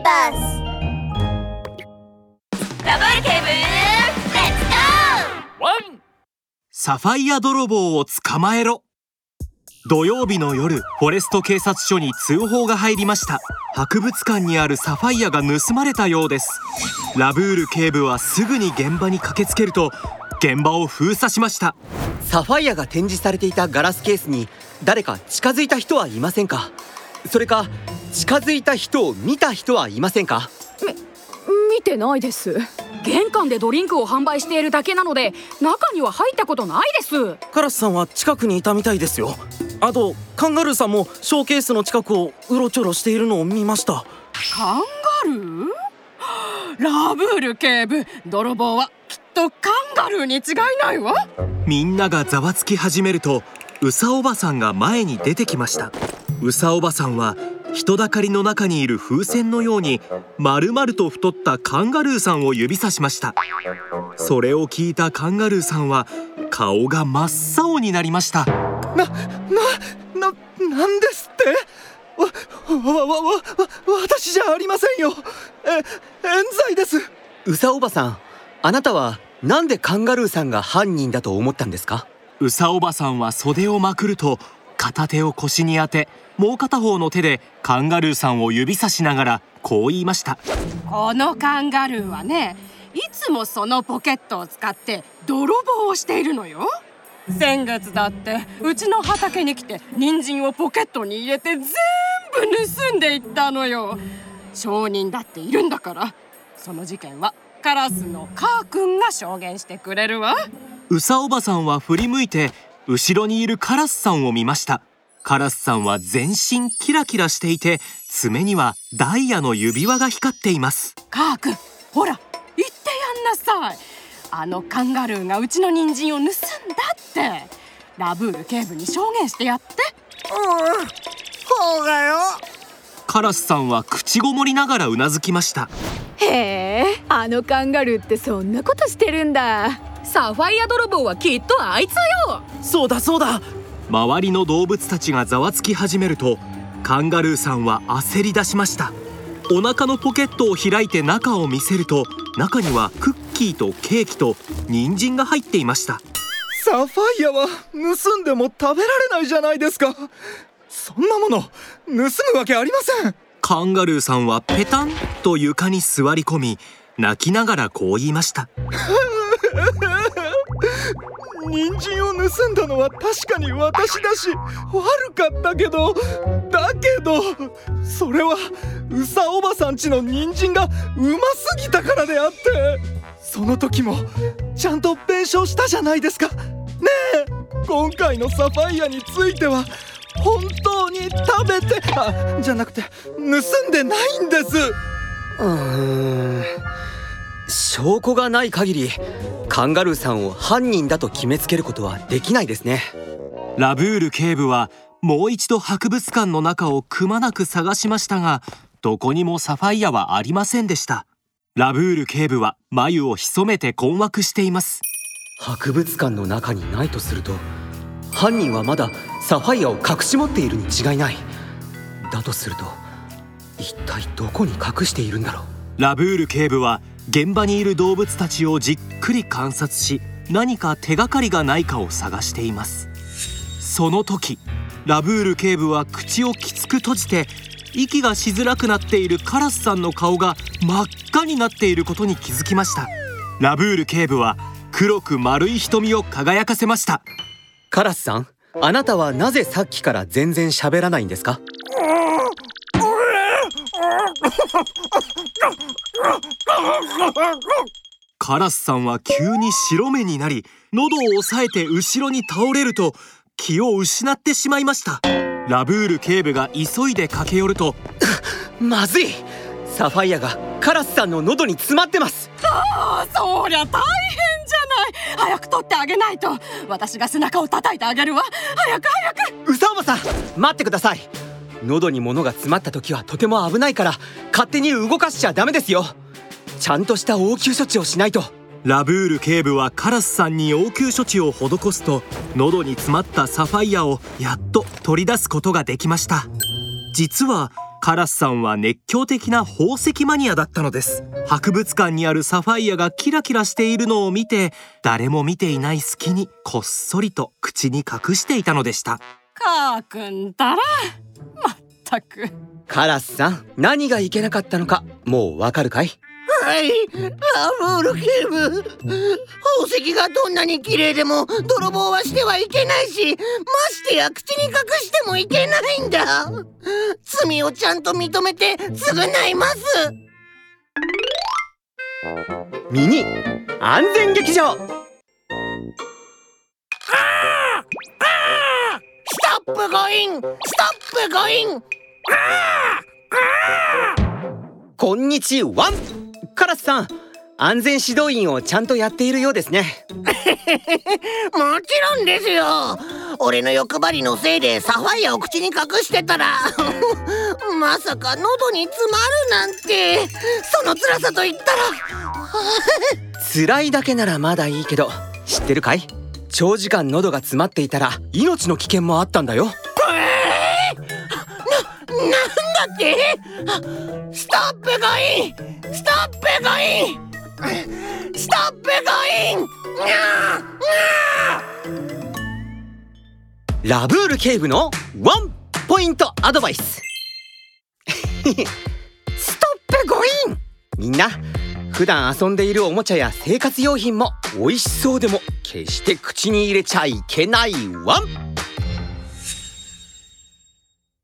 ーバス。ダブルケーブルレッツゴー!ワン!サファイア泥棒を捕まえろ。土曜日の夜フォレスト警察署に通報が入りました。博物館にあるサファイアが盗まれたようです。ラブール警部はすぐに現場に駆けつけると現場を封鎖しました。サファイアが展示されていたガラスケースに誰か近づいた人はいませんか？それか近づいた人を見た人はいませんか？見てないです。玄関でドリンクを販売しているだけなので中には入ったことないです。カラスさんは近くにいたみたいですよ。あとカンガルーさんもショーケースの近くをうろちょろしているのを見ました。カンガルー？ラブール警部泥棒はきっとカンガルーに違いないわ。みんながざわつき始めるとうさおばさんが前に出てきましたうさおばさんは人だかりの中にいる風船のように丸々と太ったカンガルーさんを指さしました。それを聞いたカンガルーさんは顔が真っ青になりました。な、な、な、なんですって？わ、わ、わ、わ、わ、私じゃありませんよ。え、冤罪です。うさおばさんあなたはなんでカンガルーさんが犯人だと思ったんですか？うさおばさんは袖をまくると片手を腰に当てもう片方の手でカンガルーさんを指さしながらこう言いました。このカンガルーはねいつもそのポケットを使って泥棒をしているのよ。先月だってうちの畑に来て人参をポケットに入れて全部盗んでいったのよ。証人だっているんだからその事件はカラスのカー君が証言してくれるわ。うさおばさんは振り向いて後ろにいるカラスさんを見ました。カラスさんは全身キラキラしていて爪にはダイヤの指輪が光っています。カー君ほら言ってやんなさい。あのカンガルーがうちの人参を盗んだって。ラブール警部に証言してやって。うん、そうだよ。カラスさんは口ごもりながらうなずきました。へえあのカンガルーってそんなことしてるんだ。サファイア泥棒はきっとあいつよそうだそうだ。周りの動物たちがざわつき始めるとカンガルーさんは焦り出しました。お腹のポケットを開いて中を見せると中にはクッキーとケーキと人参が入っていました。サファイアは盗んでも食べられないじゃないですか。そんなもの盗むわけありません。カンガルーさんはペタンと床に座り込み泣きながらこう言いました 人参を盗んだのは確かに私だし悪かったけどだけどそれはうさおばさんちの人参がうますぎたからであってその時もちゃんと弁償したじゃないですか。ねえ今回のサファイアについては本当に食べてあじゃなくて盗んでないんです。うーん。証拠がない限りカンガルーさんを犯人だと決めつけることはできないですね。ラブール警部はもう一度博物館の中をくまなく探しましたがどこにもサファイアはありませんでした。ラブール警部は眉を潜めて困惑しています。博物館の中にないとすると犯人はまだサファイアを隠し持っているに違いない。だとすると一体どこに隠しているんだろう。ラブール警部は現場にいる動物たちをじっくり観察し何か手がかりがないかを探しています。その時ラブール警部は口をきつく閉じて息がしづらくなっているカラスさんの顔が真っ赤になっていることに気づきました。ラブール警部は黒く丸い瞳を輝かせました。カラスさんあなたはなぜさっきから全然喋らないんですか？カラスさんは急に白目になり喉を押さえて後ろに倒れると気を失ってしまいました。ラブール警部が急いで駆け寄ると。まずい。サファイアがカラスさんの喉に詰まってます。ああそりゃ大変じゃない。早く取ってあげないと。私が背中を叩いてあげるわ。早く早く。ウサオバさん待ってください喉に物が詰まった時はとても危ないから勝手に動かしちゃダメですよ。ちゃんとした応急処置をしないと。ラブール警部はカラスさんに応急処置を施すと喉に詰まったサファイアをやっと取り出すことができました。実はカラスさんは熱狂的な宝石マニアだったのです。博物館にあるサファイアがキラキラしているのを見て誰も見ていない隙にこっそりと口に隠していたのでした。カー君たら。まったく。カラスさん何がいけなかったのかもうわかるかい？はいラブール警部宝石がどんなに綺麗でも泥棒はしてはいけないしましてや口に隠してもいけないんだ。罪をちゃんと認めて償います。ミニ安全劇場。ストップゴインストップゴインこんにちは。カラスさん安全指導員をちゃんとやっているようですね。もちろんですよ。俺の欲張りのせいでサファイアを口に隠してたら まさか喉に詰まるなんて。その辛さと言ったら。辛いだけならまだいいけど知ってるかい？長時間喉が詰まっていたら命の危険もあったんだよなんだってストップゴインストップゴインストップゴインにゃーラブール警部のワンポイントアドバイス！ストップゴインみんな普段遊んでいるおもちゃや生活用品も美味しそうでも決して口に入れちゃいけないワン